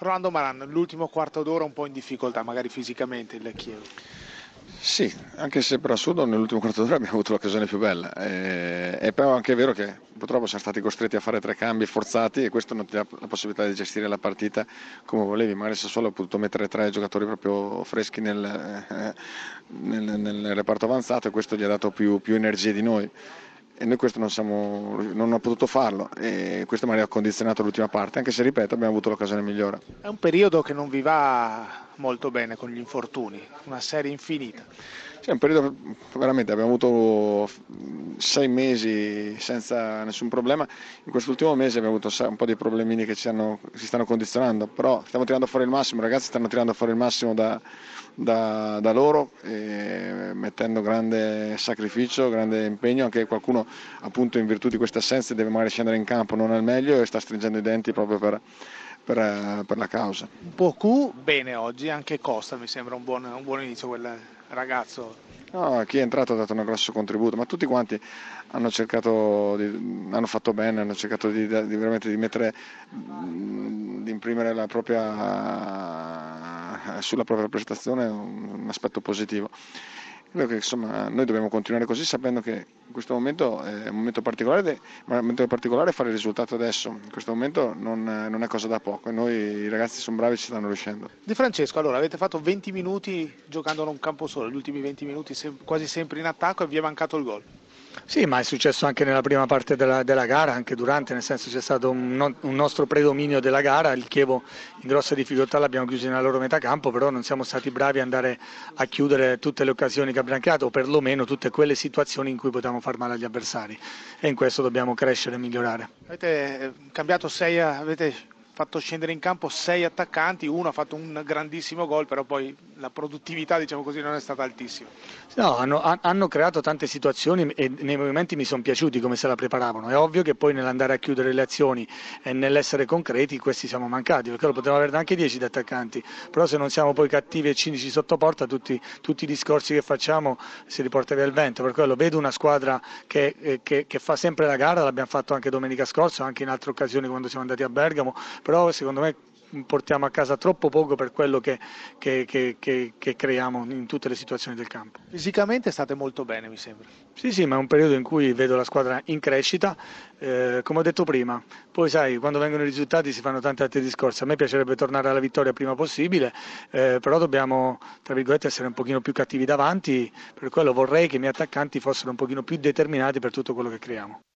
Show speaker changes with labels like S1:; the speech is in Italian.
S1: Rolando Maran, l'ultimo quarto d'ora un po' in difficoltà, magari fisicamente il Chievo.
S2: Sì, anche se per assurdo nell'ultimo quarto d'ora abbiamo avuto l'occasione più bella. E, è però anche vero che purtroppo siamo stati costretti a fare tre cambi forzati e questo non ti dà la possibilità di gestire la partita come volevi. Magari Sassuolo ha potuto mettere tre giocatori proprio freschi nel, eh, nel, nel reparto avanzato e questo gli ha dato più, più energie di noi e noi questo non, siamo, non abbiamo potuto farlo e questo magari ha condizionato l'ultima parte, anche se ripeto abbiamo avuto l'occasione migliore.
S1: È un periodo che non vi va molto bene con gli infortuni, una serie infinita.
S2: Sì, un periodo veramente, abbiamo avuto sei mesi senza nessun problema, in quest'ultimo mese abbiamo avuto un po' di problemini che ci, hanno, si stanno condizionando, però stiamo tirando fuori il massimo, i ragazzi stanno tirando fuori il massimo da, da, da loro, mettendo grande sacrificio, grande impegno, anche qualcuno appunto in virtù di queste assenze deve magari scendere in campo non al meglio e sta stringendo i denti proprio per, per, per la causa.
S1: Poku bene oggi, anche Costa mi sembra un buon, un buon inizio quel ragazzo.
S2: No, chi è entrato ha dato un grosso contributo, ma tutti quanti hanno cercato, di, hanno fatto bene, hanno cercato di, di, veramente di mettere, di imprimere la propria, sulla propria prestazione un aspetto positivo. Credo che insomma, noi dobbiamo continuare così sapendo che in questo momento è un momento particolare, ma un momento particolare fare il risultato adesso. In questo momento non, non, è cosa da poco e noi i ragazzi sono bravi e ci stanno riuscendo.
S1: Di Francesco, allora avete fatto 20 minuti giocando in un campo solo, gli ultimi 20 minuti quasi sempre in attacco e vi è mancato il gol.
S3: Sì, ma è successo anche nella prima parte della, della gara, anche durante, nel senso c'è stato un, un, nostro predominio della gara, il Chievo in grossa difficoltà l'abbiamo chiuso nella loro metà campo, però non siamo stati bravi ad andare a chiudere tutte le occasioni che abbiamo creato, o perlomeno tutte quelle situazioni in cui potevamo far male agli avversari e in questo dobbiamo crescere e migliorare.
S1: Avete eh, cambiato sei, avete fatto scendere in campo sei attaccanti, uno ha fatto un grandissimo gol, però poi la produttività diciamo così, non è stata altissima.
S3: No, hanno, hanno, creato tante situazioni e nei movimenti mi sono piaciuti come se la preparavano. È ovvio che poi nell'andare a chiudere le azioni e nell'essere concreti questi siamo mancati, perché lo potevamo avere anche 10 di attaccanti, però se non siamo poi cattivi e cinici sotto porta tutti, tutti i discorsi che facciamo si riporta via il vento. Per quello vedo una squadra che, eh, che, che fa sempre la gara, l'abbiamo fatto anche domenica scorsa, anche in altre occasioni quando siamo andati a Bergamo, però secondo me portiamo a casa troppo poco per quello che, che, che, che, creiamo in tutte le situazioni del campo.
S1: Fisicamente state molto bene, mi sembra.
S3: Sì, sì, ma è un periodo in cui vedo la squadra in crescita, eh, come ho detto prima. Poi sai, quando vengono i risultati si fanno tanti altri discorsi. A me piacerebbe tornare alla vittoria prima possibile, eh, però dobbiamo, tra virgolette, essere un pochino più cattivi davanti, per quello vorrei che i miei attaccanti fossero un pochino più determinati per tutto quello che creiamo.